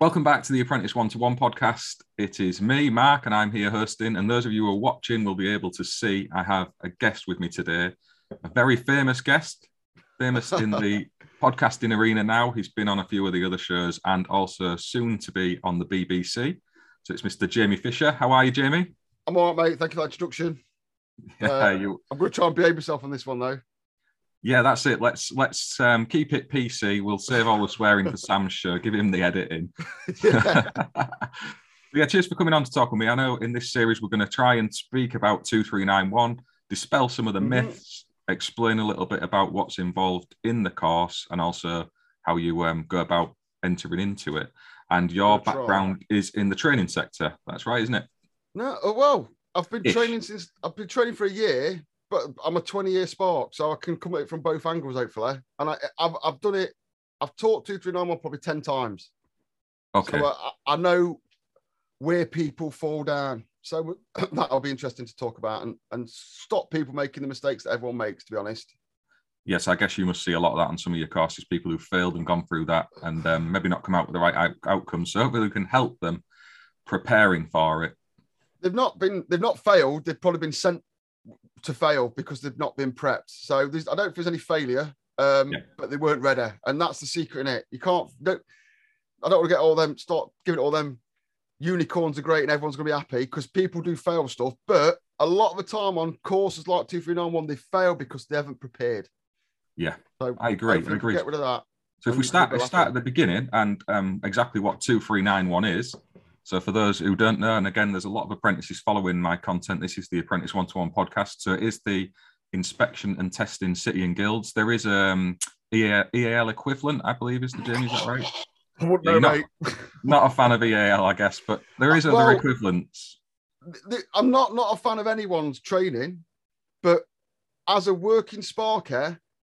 Welcome back to the Apprentice One to One podcast. It is me, Mark, and I'm here hosting. And those of you who are watching will be able to see I have a guest with me today, a very famous guest, famous in the podcasting arena now. He's been on a few of the other shows and also soon to be on the BBC. So it's Mr. Jamie Fisher. How are you, Jamie? I'm all right, mate. Thank you for that introduction. Yeah, Uh, you. I'm going to try and behave myself on this one, though. Yeah, that's it. Let's let's um, keep it PC. We'll save all the swearing for Sam's show. Give him the editing. yeah. yeah, cheers for coming on to talk with me. I know in this series we're going to try and speak about 2391, dispel some of the Mhm. myths, explain a little bit about what's involved in the course, and also how you um, go about entering into it. And your try. background is in the training sector. That's right, isn't it? No, oh, well, I've been Ish. training since I've been training for a year, but I'm a 20 year spark, so I can come at it from both angles, hopefully. And I, I've, I've done it. I've taught two, three, nine, one probably 10 times. Okay. So uh, I, I know where people fall down. So that'll be interesting to talk about and, and stop people making the mistakes that everyone makes, to be honest. yes, I guess you must see a lot of that on some of your courses, people who've failed and gone through that and um, maybe not come out with the right out- outcomes. So hopefully we can help them preparing for it. they've not been they've not failed they've probably been sent to fail because they've not been prepped so there's, i don't think there's any failure um Yeah. but they weren't ready and that's the secret in it you can't don't i don't want to get all them start giving all them unicorns are great and everyone's gonna be happy because people do fail stuff but a lot of the time on courses like 2391 they fail because they haven't prepared Yeah, so I agree. I hopefully we can agree. get rid of that So if we start, we'll we go start at the beginning and um, exactly what 2391 is. So for those who don't know, and again, there's a lot of apprentices following my content. This is the Apprentice One to One podcast. So it is the inspection and testing city and guilds. There is um EAL equivalent, I believe, is the Jamie, is that right? I wouldn't Yeah, know, not- mate. Not a fan of EAL, I guess, but there is other Well- equivalents. I'm not not a fan of anyone's training, but as a working sparker,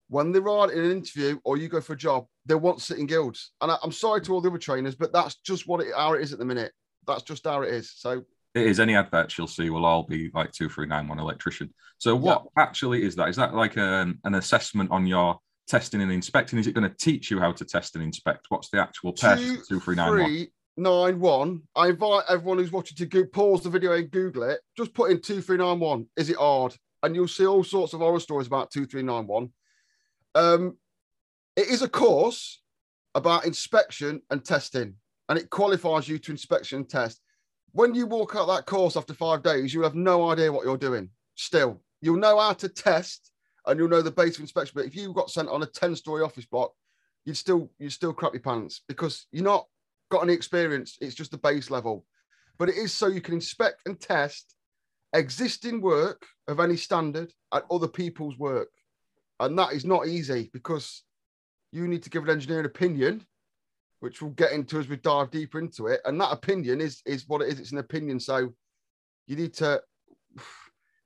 when they're on in an interview or you go for a job, they want City and Guilds. And I, I'm sorry to all the other trainers, but that's just what it how it is at the minute. That's just how it is. So It is any adverts you'll see will all be like 2391 electrician. So what actually is that? Is that like an, an assessment on your testing and inspecting? Is it going to teach you how to test and inspect? What's the actual test? two, 2391. three, nine, one. I invite everyone who's watching to go, pause the video and Google it. Just put in two, three, nine, one. Is it hard? And you'll see all sorts of horror stories about two, three, nine, one. Um, it is a course about inspection and testing, and it qualifies you to inspection and test. When you walk out that course after five days, you'll have no idea what you're doing. Still, you'll know how to test and you'll know the basic inspection. But if you got sent on a 10-story office block, you'd still you'd still crap your pants because you're not got any experience. It's just the base level. But it is so you can inspect and test existing work of any standard at other people's work. And that is not easy because you need to give an engineer an opinion, which we'll get into as we dive deeper into it. And that opinion is is what it is. It's an opinion. So you need to.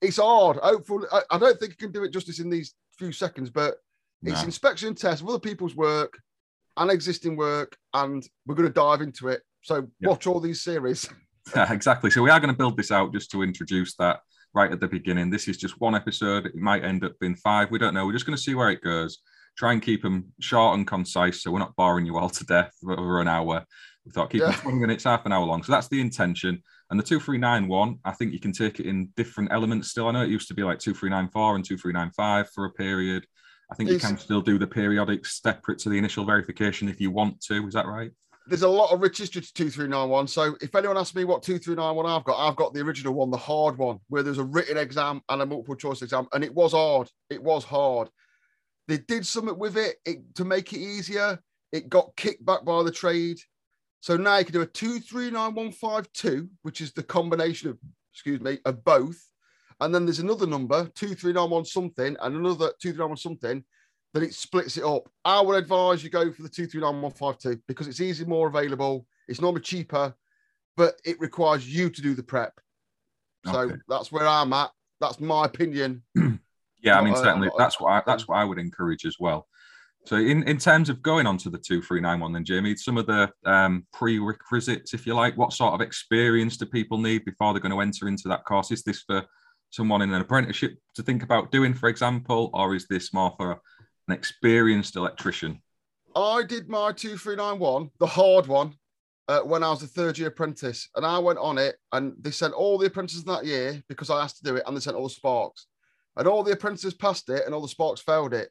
It's hard. Hopefully, I, I don't think you can do it justice in these few seconds, but it's inspection and test of other people's work and existing work, and we're going to dive into it. So Yeah. watch all these series. exactly. So we are going to build this out just to introduce that right at the beginning. This is just one episode. It might end up being five. We don't know. We're just going to see where it goes. Try and keep them short and concise so we're not boring you all to death for over an hour. We thought keep them Yeah. 20 minutes, half an hour long. So that's the intention. And the 2391, I think you can take it in different elements still. I know it used to be like 2394 and 2395 for a period. I think you can still do the periodics separate to the initial verification if you want to. Is that right? There's a lot of history to 2391. So if anyone asks me what 2391 I've got, I've got the original one, the hard one, where there's a written exam and a multiple choice exam. And it was hard. It was hard. They did something with it, it to make it easier. It got kicked back by the trade. So now you can do a 239152, which is the combination of, excuse me, of both. And then there's another number, 2391 something, and another 2391 something, that it splits it up. I would advise you go for the 239152 because it's easy, more available. It's normally cheaper, but it requires you to do the prep. So Okay. that's where I'm at. That's my opinion. Yeah, I mean certainly a- that's what I, that's what I would encourage as well. So in, in terms of going on to the two three nine one, then Jamie, some of the um, prerequisites, if you like, what sort of experience do people need before they're going to enter into that course? Is this for someone in an apprenticeship to think about doing, for example, or is this more for an experienced electrician? I did my 2391, the hard one, uh, when I was a third year apprentice, and I went on it, and they sent all the apprentices that year because I asked to do it, and they sent all the sparks, and all the apprentices passed it, and all the sparks failed it.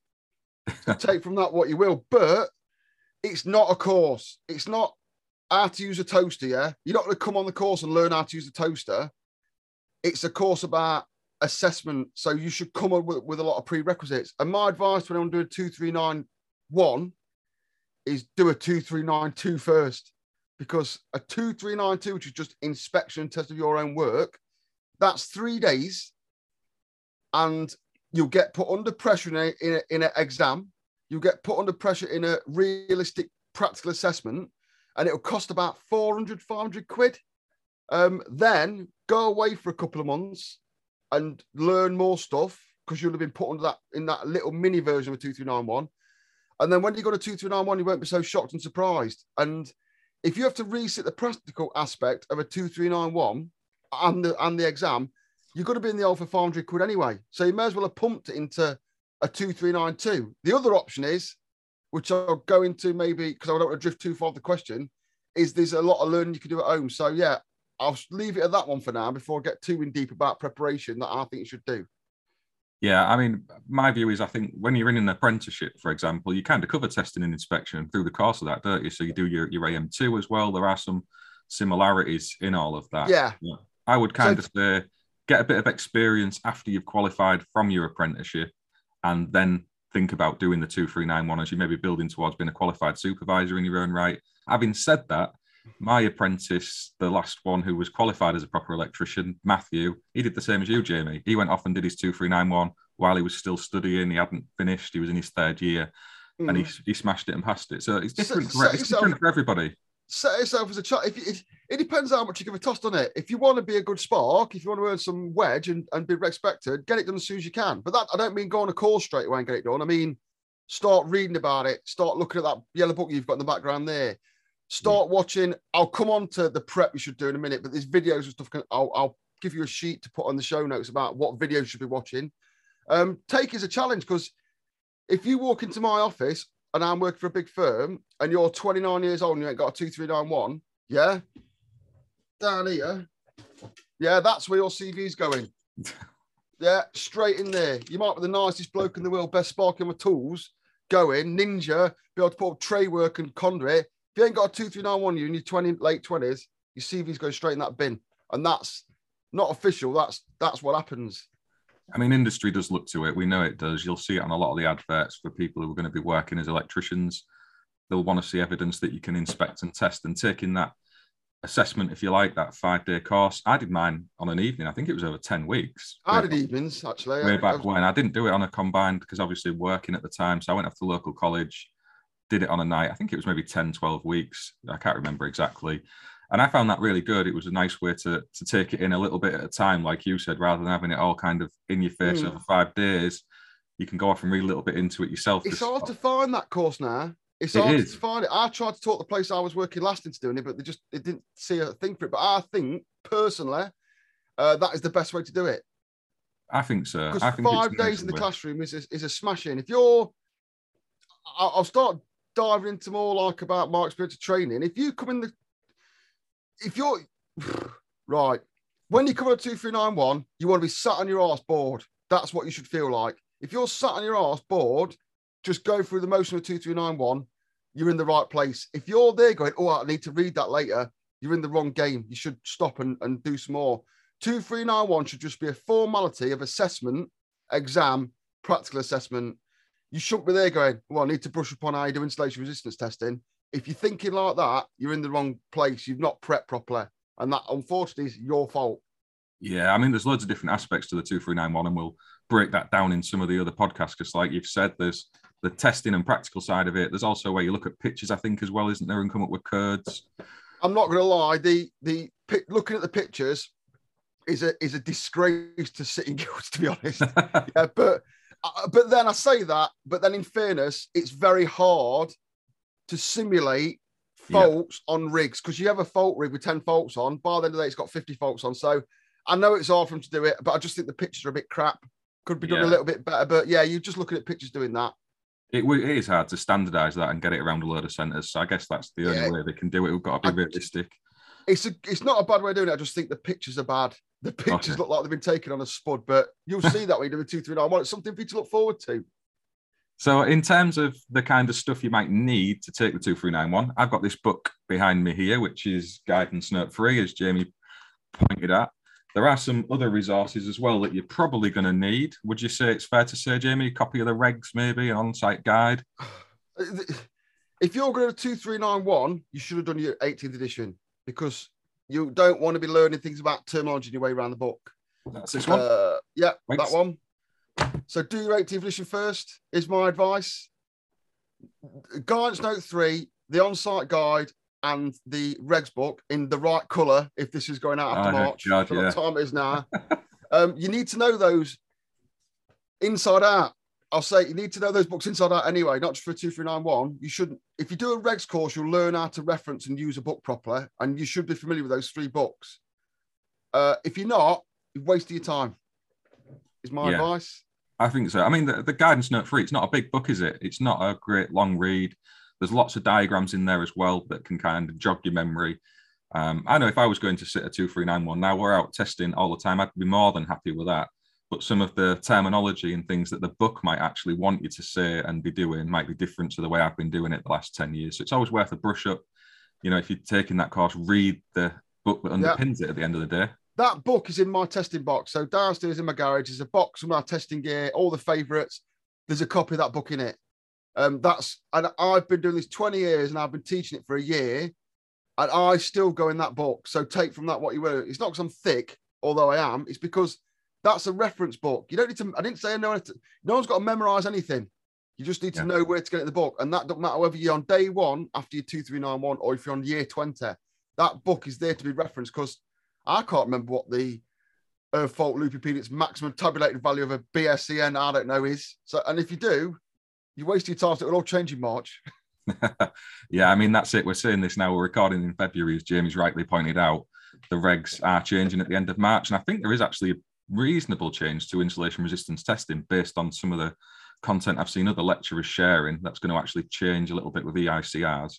So take from that what you will, but it's not a course. It's not how to use a toaster. Yeah, you're not going to come on the course and learn how to use a toaster. It's a course about assessment, so you should come up with, with a lot of prerequisites. And my advice when I'm doing two three nine one is do a two three nine two first because a 2392, which is just inspection test of your own work, that's three days and you'll get put under pressure in, a, in, a, in an exam. You'll get put under pressure in a realistic practical assessment and it'll cost about 400, 500 quid. Um, then go away for a couple of months and learn more stuff because you'll have been put under that in that little mini version of 2391. And then when you go to 2391, you won't be so shocked and surprised. And if you have to reset the practical aspect of a 2391 and the and the exam, you're going to be in the old for 500 quid anyway. So you may as well have pumped it into a 2392. The other option is, which I'll go into maybe because I don't want to drift too far off the question, is there's a lot of learning you can do at home. So yeah, I'll leave it at that one for now before I get too in deep about preparation that I think you should do. Yeah, I mean, my view is I think when you're in an apprenticeship, for example, you kind of cover testing and inspection through the course of that, don't you? So you do your, your AM2 as well. There are some similarities in all of that. Yeah. yeah. I would kind so, of say get a bit of experience after you've qualified from your apprenticeship and then think about doing the 2391 as you maybe building towards being a qualified supervisor in your own right. Having said that, my apprentice, the last one who was qualified as a proper electrician, Matthew, he did the same as you, Jamie. He went off and did his 2391 while he was still studying. He hadn't finished, he was in his third year mm. and he, hmm. he smashed it and passed it. So it's different, for, it's different for everybody. Set yourself as a child. If, if, it depends how much you give a toss on it. If you want to be a good spark, if you want to earn some wedge and, and be respected, get it done as soon as you can. But that I don't mean go on a course straight away and get it done. I mean, start reading about it, start looking at that yellow book you've got in the background there Start watching. I'll come on to the prep you should do in a minute, but there's videos and stuff. I'll, I'll give you a sheet to put on the show notes about what videos you should be watching. Um, take as a challenge because if you walk into my office and I'm working for a big firm and you're 29 years old and you ain't got a 2391, yeah, down here, yeah, that's where your CV's going. yeah, straight in there. You might be the nicest bloke in the world, best sparking with tools, going, ninja, be able to put tray work and conduit. If you ain't got a two three nine one, you're in your twenty late twenties, your CV's going straight in that bin, and that's not official. That's that's what happens. I mean, industry does look to it. We know it does. You'll see it on a lot of the adverts for people who are going to be working as electricians. They'll want to see evidence that you can inspect and test and taking that assessment, if you like, that five day course. I did mine on an evening. I think it was over 10 weeks. I did evenings, actually. Way back when. I didn't do it on a combined because obviously working at the time. So I went off to local college, did it on a night. I think it was maybe 10, 12 weeks. I can't remember exactly. And I found that really good. It was a nice way to, to take it in a little bit at a time, like you said, rather than having it all kind of in your face mm. over five days. You can go off and read a little bit into it yourself. It's hard to find that course now. It's hard to find it. I tried to talk the place I was working last into doing it, but they just they didn't see a thing for it. But I think personally, uh, that is the best way to do it. I think so. Because five days in the classroom is a, is a smashing. If you're, I'll start diving into more like about my experience of training, if you come in the, if you're right, when you come on a 2391, you want to be sat on your ass bored. That's what you should feel like. If you're sat on your ass bored, just go through the motion of 2391, you're in the right place. If you're there going, oh, I need to read that later, you're in the wrong game. You should stop and, and do some more. 2391 should just be a formality of assessment, exam, practical assessment, you shouldn't be there going, well, I need to brush up on how you do insulation resistance testing. If you're thinking like that, you're in the wrong place. You've not prepped properly. And that, unfortunately, is your fault. Yeah, I mean, there's loads of different aspects to the 2391, and we'll break that down in some of the other podcasts. Because, like you've said, there's the testing and practical side of it. There's also where you look at pictures, I think, as well, isn't there, and come up with curds. I'm not going to lie. The the looking at the pictures is a is a disgrace to City and Guilds, to be honest. yeah, but but then I say that, but then in fairness, it's very hard to simulate faults yeah. on rigs because you have a fault rig with 10 faults on. By the end of the day, it's got 50 faults on. So I know it's hard for them to do it, but I just think the pictures are a bit crap. Could be done yeah. a little bit better. But yeah, you're just looking at pictures doing that. It, it is hard to standardise that and get it around a load of centres. So I guess that's the Yeah. only way they can do it. We've got to be I- realistic. It's a, it's not a bad way of doing it. I just think the pictures are bad. The pictures Okay. look like they've been taken on a spud, but you'll see that when you do a two three nine one. It's something for you to look forward to. So, in terms of the kind of stuff you might need to take the 2391, I've got this book behind me here, which is Guidance Note 3, as Jamie pointed out. There are some other resources as well that you're probably going to need. Would you say it's fair to say, Jamie, a copy of the regs, maybe an on site guide? If you're going to two three nine one, you should have done your 18th edition because you don't want to be learning things about terminology in your way around the book. That's this one. Uh, yeah, Thanks. that one. So do your 18th edition first, is my advice. Guidance Note 3, the on-site guide, and the regs book in the right colour, if this is going out after Oh, March. God, for yeah. what time it is now. um, you need to know those inside out. I'll say you need to know those books inside out anyway, not just for 2391. You shouldn't, if you do a regs course, you'll learn how to reference and use a book properly, and you should be familiar with those three books. Uh, if you're not, you've wasted your time, is my Yeah. advice. I think so. I mean, the, the guidance note three, it's not a big book, is it? It's not a great long read. There's lots of diagrams in there as well that can kind of jog your memory. Um, I know if I was going to sit a 2391 now, we're out testing all the time, I'd be more than happy with that. But some of the terminology and things that the book might actually want you to say and be doing might be different to the way I've been doing it the last 10 years. So it's always worth a brush up. You know, if you're taking that course, read the book that Yeah. underpins it at the end of the day. That book is in my testing box. So downstairs in my garage is a box with my testing gear, all the favourites. There's a copy of that book in it. Um, that's and I've been doing this 20 years and I've been teaching it for a year, and I still go in that book. So take from that what you will. It's not because I'm thick, although I am. It's because that's a reference book. You don't need to. I didn't say no. No one's got to memorize anything. You just need to Yeah. know where to get in the book, and that doesn't matter whether you're on day one after your two three nine one or if you're on year 20. That book is there to be referenced because I can't remember what the uh, fault loopy maximum tabulated value of a BS EN I don't know is. So, and if you do, you waste your time. So it'll all change in March. yeah, I mean, that's it. We're seeing this now. We're recording in February, as Jamie's rightly pointed out. The regs are changing at the end of March. And I think there is actually a reasonable change to insulation resistance testing based on some of the content I've seen other lecturers sharing. That's going to actually change a little bit with EICRs.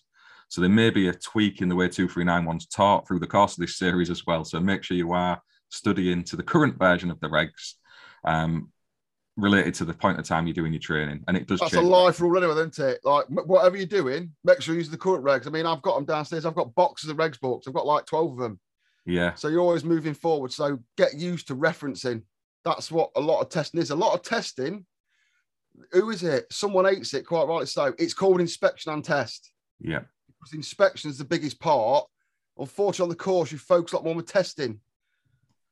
So there may be a tweak in the way 2391's taught through the course of this series as well. So make sure you are studying to the current version of the regs um, related to the point of time you're doing your training. And it does That's a change. life rule anyway, isn't it? Like whatever you're doing, make sure you use the current regs. I mean, I've got them downstairs. I've got boxes of regs books. I've got like 12 of them. Yeah. So you're always moving forward. So get used to referencing. That's what a lot of testing is. A lot of testing. Who is it? Someone hates it, quite rightly so. It's called inspection and test. Yeah. because inspection is the biggest part. Unfortunately, on the course, you focus a lot more on testing.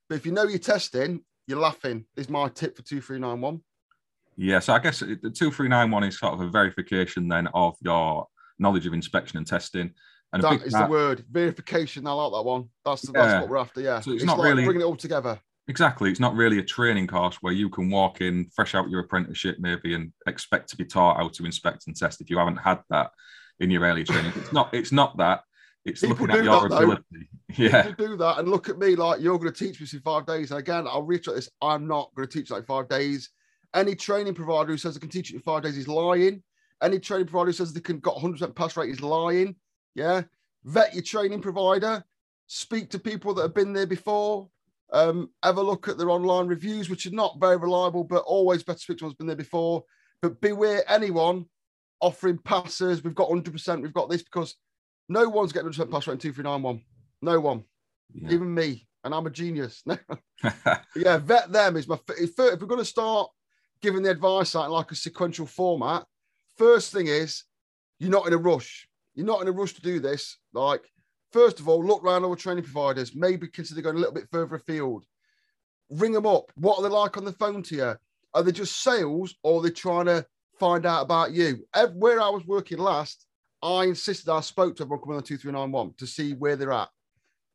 But if you know you're testing, you're laughing. Is my tip for 2391. Yeah, so I guess the 2391 is sort of a verification then of your knowledge of inspection and testing. And That part- the word. Verification. I like that one. That's, Yeah. that's what we're after. Yeah. So it's not like really- bringing it all together. Exactly. It's not really a training course where you can walk in, fresh out your apprenticeship, maybe, and expect to be taught how to inspect and test if you haven't had that in your early training. It's not, it's not that. It's People looking at your that, though. Yeah. People do that and look at me like you're going to teach this in five days. And again, I'll reiterate this: I'm not going to teach like five days. Any training provider who says they can teach it in five days is lying. Any training provider who says they can got 100% pass rate is lying. Yeah, vet your training provider. Speak to people that have been there before. Um, have a look at their online reviews, which are not very reliable, but always better to speak to one's been there before. But beware anyone offering passes. We've got 100%. We've got this because no one's getting 100% pass rate in 2391. No one Yeah. even me, and I'm a genius. yeah, vet them is my. f- If, if we're going to start giving the advice out in like a sequential format, first thing is you're not in a rush. You're not in a rush to do this. Like, first of all, look around all the training providers. Maybe consider going a little bit further afield. Ring them up. What are they like on the phone to you? Are they just sales, or are they trying to find out about you? Where I was working last, I insisted I spoke to everyone coming on two three nine one to see where they're at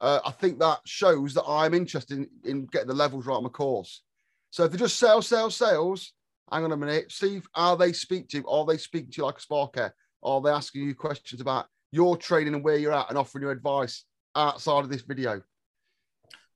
uh, I think that shows that I'm interested in, in getting the levels right on my course. So if they just sales, sales, sales, hang on a minute, see how they speak to you. Are they speaking to you like a sparker? Are they asking you questions about your training and where you're at and offering you advice outside of this video?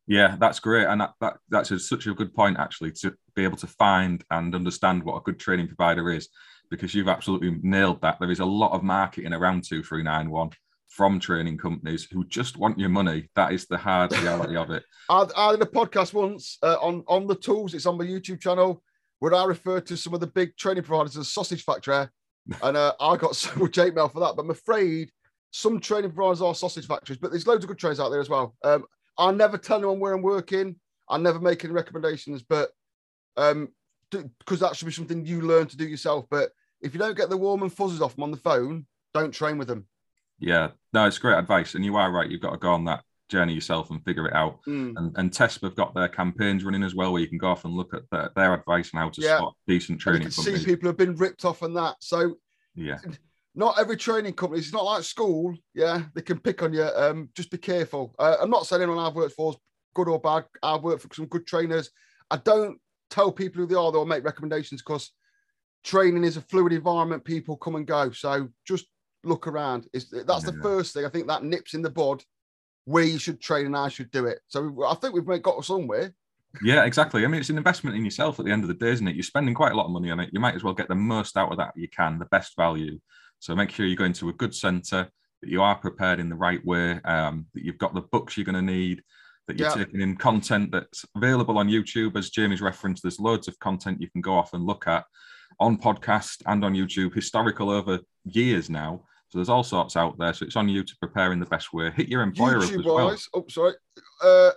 Yeah, that's great, and that, that that's a, such a good point actually to be able to find and understand what a good training provider is. because you've absolutely nailed that. There is a lot of marketing around 2391 from training companies who just want your money. That is the hard reality of it. I, I did a podcast once uh, on, on the tools, it's on my YouTube channel, where I referred to some of the big training providers as sausage factory. And uh, I got much hate mail for that. But I'm afraid some training providers are sausage factories, but there's loads of good trainers out there as well. Um, I never tell anyone where I'm working. I never make any recommendations, but um, because that should be something you learn to do yourself. But if you don't get the warm and fuzzies off them on the phone, don't train with them. Yeah, no, it's great advice, and you are right. You've got to go on that journey yourself and figure it out. Mm. And, and TESP have got their campaigns running as well, where you can go off and look at their, their advice on how to Yeah. spot decent And training you can companies. see people have been ripped off on that. So Yeah, not every training company, it's not like school. Yeah, they can pick on you. Um, just be careful. Uh, I'm not saying anyone I've worked for is good or bad. I've worked for some good trainers. I don't tell people who they are, they'll make recommendations because training is a fluid environment. People come and go. So just look around. It's, that's the Yeah. first thing. I think that nips in the bud where you should train and I should do it. So I think we've got somewhere. yeah, exactly. I mean, it's an investment in yourself at the end of the day, isn't it? You're spending quite a lot of money on it. You might as well get the most out of that you can, the best value. So make sure you go into a good centre, that you are prepared in the right way, um, that you've got the books you're going to need, that you're Yeah. taking in content that's available on YouTube. As Jamie's referenced, there's loads of content you can go off and look at on podcast and on YouTube, historical over years now. So there's all sorts out there. So it's on you to prepare in the best way. Hit your employer YouTube as well. oh sorry, uh,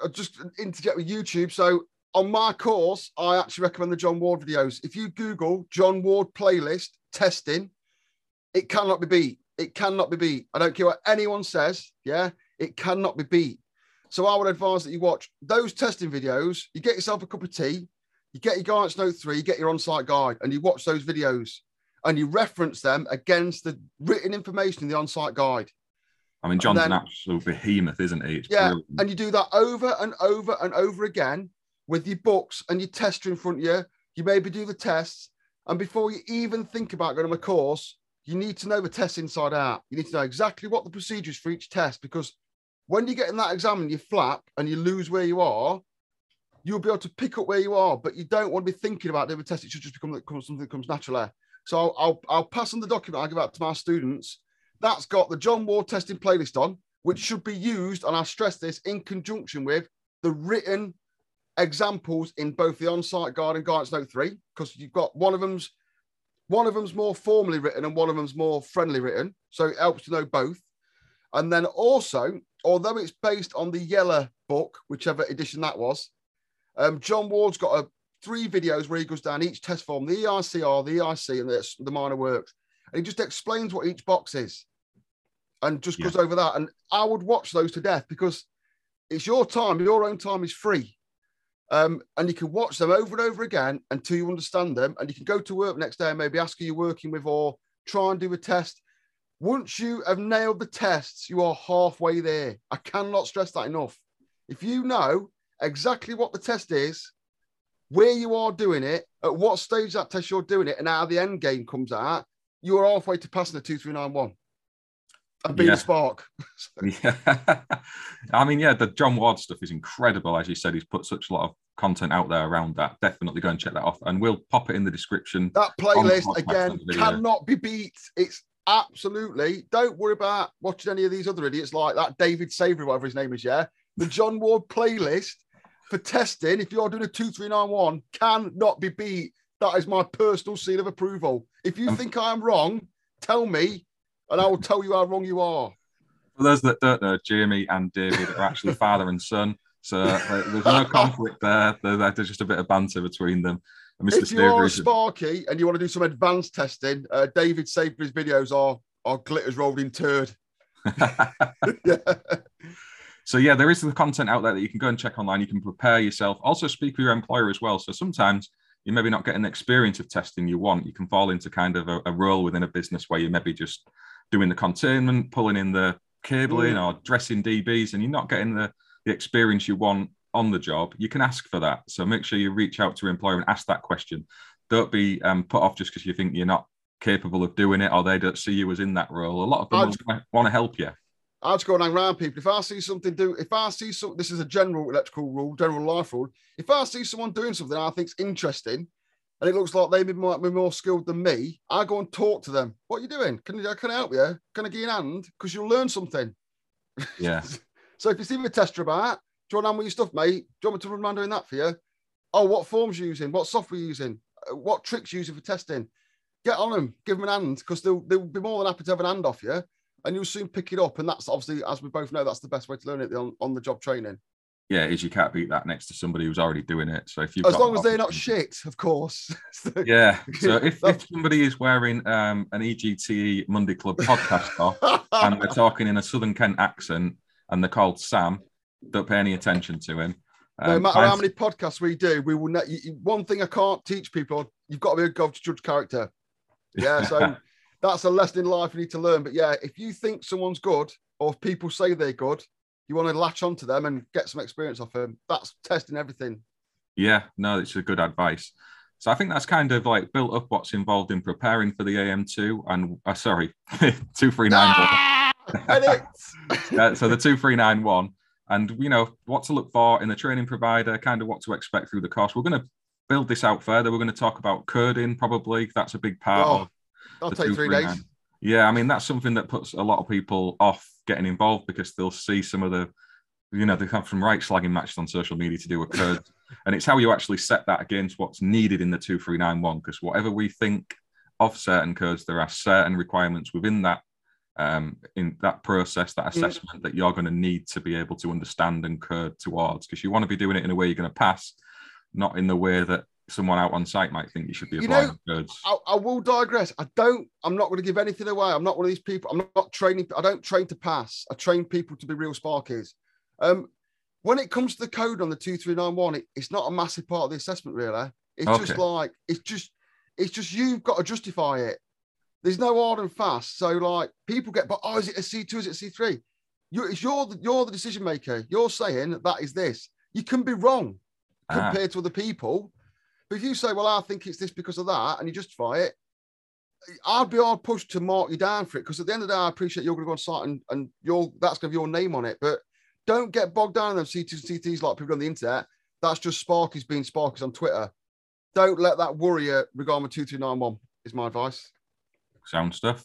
I'll just interject with YouTube. So on my course, I actually recommend the John Ward videos. If you Google John Ward playlist testing, it cannot be beat. It cannot be beat. I don't care what anyone says. Yeah, it cannot be beat. So I would advise that you watch those testing videos. You get yourself a cup of tea, you get your guidance note three, you get your on-site guide, and you watch those videos and you reference them against the written information in the on-site guide. I mean, John's then- an absolute behemoth, isn't he? It's Yeah, brilliant. and you do that over and over and over again with your books and your tester in front of you. You maybe do the tests, and before you even think about going on a course, you need to know the test inside out. You need to know exactly what the procedure is for each test because when you get in that exam and you flap and you lose where you are, you'll be able to pick up where you are, but you don't want to be thinking about doing the test. It should just become something that comes naturally. So I'll, I'll, pass on the document I give out to my students. That's got the John Ward testing playlist on, which should be used, and I stress this, in conjunction with the written examples in both the on-site guide and guidance note three, because you've got one of them's one of them's more formally written and one of them's more friendly written. So it helps to know both. And then also, although it's based on the yellow book, whichever edition that was, um, John Ward's got a three videos where he goes down each test form, the E EICR, the ERC, and the, the minor works. And he just explains what each box is and just goes over that. And I would watch those to death because it's your time, your own time is free. Um, and you can watch them over and over again until you understand them. And you can go to work next day and maybe ask who you're working with or try and do a test. Once you have nailed the tests, you are halfway there. I cannot stress that enough. If you know exactly what the test is, where you are doing it, at what stage that test you're doing it, and how the end game comes out, you are halfway to passing the 2391 and being Yeah. a spark. Yeah. I mean, yeah, the John Ward stuff is incredible. As you said, he's put such a lot of content out there around that. Definitely go and check that off. And we'll pop it in the description. That playlist again cannot be beat. It's absolutely. Don't worry about watching any of these other idiots like that David Savory, whatever his name is. Yeah, the John Ward playlist for testing. If you're doing a two three nine one, cannot be beat. That is my personal seal of approval. If you Um, think I'm wrong, tell me, and I will tell you how wrong you are. For those that don't know, Jamie and David are actually father and son. So uh, there's no conflict there. There- There's just a bit of banter between them. And Mr. If you are a Sparky and you want to do some advanced testing, uh, David Savory's videos are are glitters rolled in turd. yeah. So yeah, there is the content out there that you can go and check online. You can prepare yourself. Also speak with your employer as well. So sometimes you maybe not getting the experience of testing you want. You can fall into kind of a, a role within a business where you maybe just doing the containment, pulling in the cabling or dressing DBs, and you're not getting the, the experience you want on the job. You can ask for that. So make sure you reach out to your employer and ask that question. Don't be um, put off just because you think you're not capable of doing it or they don't see you as in that role. A lot of them want to help you. I just go and hang around people. If I see something do, if I see some, this is a general electrical rule, general life rule. If I see someone doing something I think's interesting, and it looks like they might be more skilled than me, I go and talk to them. What are you doing? Can, I, can I help you? Can I give you a hand? Because you'll learn something. Yeah. so if you see me test about, do you want to hand with your stuff, mate? Do you want me to run around doing that for you? Oh, what forms you using? What software you using? Uh, What tricks you using for testing? Get on them, give them an hand because they'll, they'll be more than happy to have an hand off you and you'll soon pick it up. And that's obviously, as we both know, that's the best way to learn it on, on the job training. Yeah, is you can't beat that next to somebody who's already doing it. So if you As long as they're not shit, of course. Yeah. So if, if somebody is wearing um, an EGTE Monday Club podcast off and they're talking in a Southern Kent accent and they're called Sam, don't pay any attention to him. no Um, matter how many podcasts we do, we will. Ne- one thing I can't teach people: you've got to be a god to judge character. Yeah, so that's a lesson in life you need to learn. But yeah, if you think someone's good, or if people say they're good, you want to latch onto them and get some experience off them. That's testing everything. Yeah, no, it's a good advice. So I think that's kind of like built up what's involved in preparing for the AM2 and uh, sorry, 2391. Ah, uh, so the 2391 and you know what to look for in the training provider, kind of what to expect through the course. We're going to build this out further. We're going to talk about curding probably. That's a big part Oh, of I'll take three days. 239. Yeah, I mean that's something that puts a lot of people off getting involved because they'll see some of the, you know, they have some right slagging matches on social media to do a code, and it's how you actually set that against what's needed in the two three nine one. Because whatever we think of certain codes, there are certain requirements within that, um, in that process, that Mm. assessment that you're going to need to be able to understand and code towards. Because you want to be doing it in a way you're going to pass, not in the way that someone out on site might think you should be You know. I, I will digress. I don't. I'm not going to give anything away. I'm not one of these people. I'm not training. I don't train to pass. I train people to be real sparkies. Um, when it comes to the code on the two three nine one, it, it's not a massive part of the assessment, really. It's just like it's just it's just you've got to justify it. There's no hard and fast. So like people get, but oh, is it a C two? Is it C three? You, it's you're the, you're the decision maker. You're saying that is this. You can be wrong Ah. compared to other people. But if you say, well, I think it's this because of that, and you justify it, I'd be hard pushed to mark you down for it because at the end of the day, I appreciate you're going to go on site and, and you're that's going to be your name on it. But don't get bogged down in them C2s and CTs like people on the internet. That's just Sparkies being Sparkies on Twitter. Don't let that worry you regarding 2291 is my advice. sound stuff.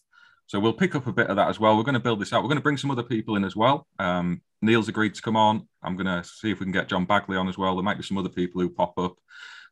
So we'll pick up a bit of that as well. We're going to build this out. We're going to bring some other people in as well. Um, Neil's agreed to come on. I'm going to see if we can get John Bagley on as well. There might be some other people who pop up.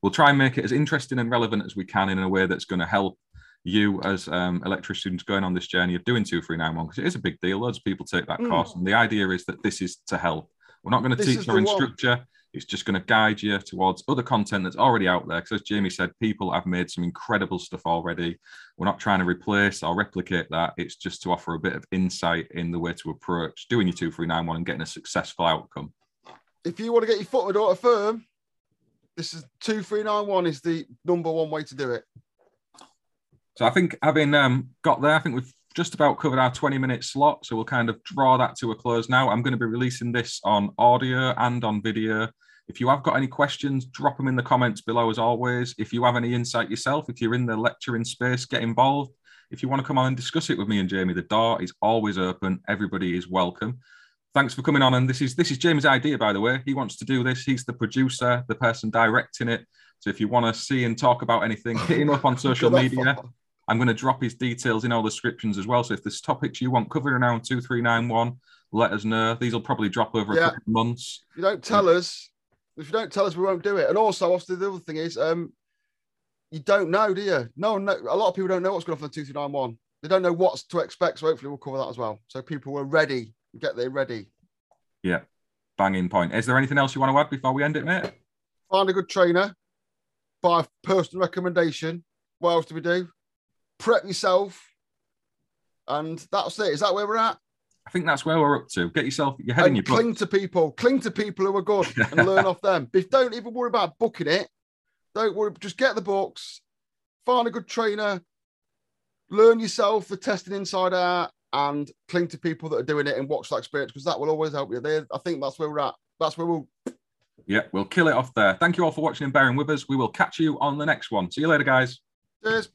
We'll try and make it as interesting and relevant as we can in a way that's going to help you as um, students going on this journey of doing 2391 because it is a big deal. Loads of people take that Mm. course. And the idea is that this is to help. We're not going to teach or instruct you. It's just going to guide you towards other content that's already out there. Because as Jamie said, people have made some incredible stuff already. We're not trying to replace or replicate that. It's just to offer a bit of insight in the way to approach doing your 2391 and getting a successful outcome. If you want to get your foot in the door a firm, this is 2391 is the number one way to do it. So I think having um, got there, I think we've just about covered our 20 minute slot. So we'll kind of draw that to a close now. I'm going to be releasing this on audio and on video. If you have got any questions, drop them in the comments below as always. If you have any insight yourself, if you're in the lecturing space, get involved. If you want to come on and discuss it with me and Jamie, the door is always open. Everybody is welcome. Thanks for coming on. And this is this is Jamie's idea, by the way. He wants to do this. He's the producer, the person directing it. So if you want to see and talk about anything, hit him up on social media. I'm going to drop his details in all the descriptions as well. So if there's topics you want covered around 2391, let us know. These will probably drop over a Yeah. couple of months. If you don't tell us, if you don't tell us, we won't do it. And also, obviously, the other thing is, um, you don't know, do you? No, one know, a lot of people don't know what's going on for the two three nine one. They don't know what to expect. So hopefully, we'll cover that as well. So people were ready. Get there ready. Yeah, banging point. Is there anything else you want to add before we end it, mate? Find a good trainer. By personal recommendation. What else do we do? Prep yourself. And that's it. Is that where we're at? I think that's where we're up to. Get yourself your head in and your book. cling to people. Cling to people who are good and learn off them. But don't even worry about booking it. Don't worry. Just get the books. Find a good trainer. Learn yourself the testing inside out, and cling to people that are doing it and watch that experience because that will always help you. There, I think that's where we're at. That's where we'll. Yeah, we'll kill it off there. Thank you all for watching and bearing with us. We will catch you on the next one. See you later, guys. Cheers.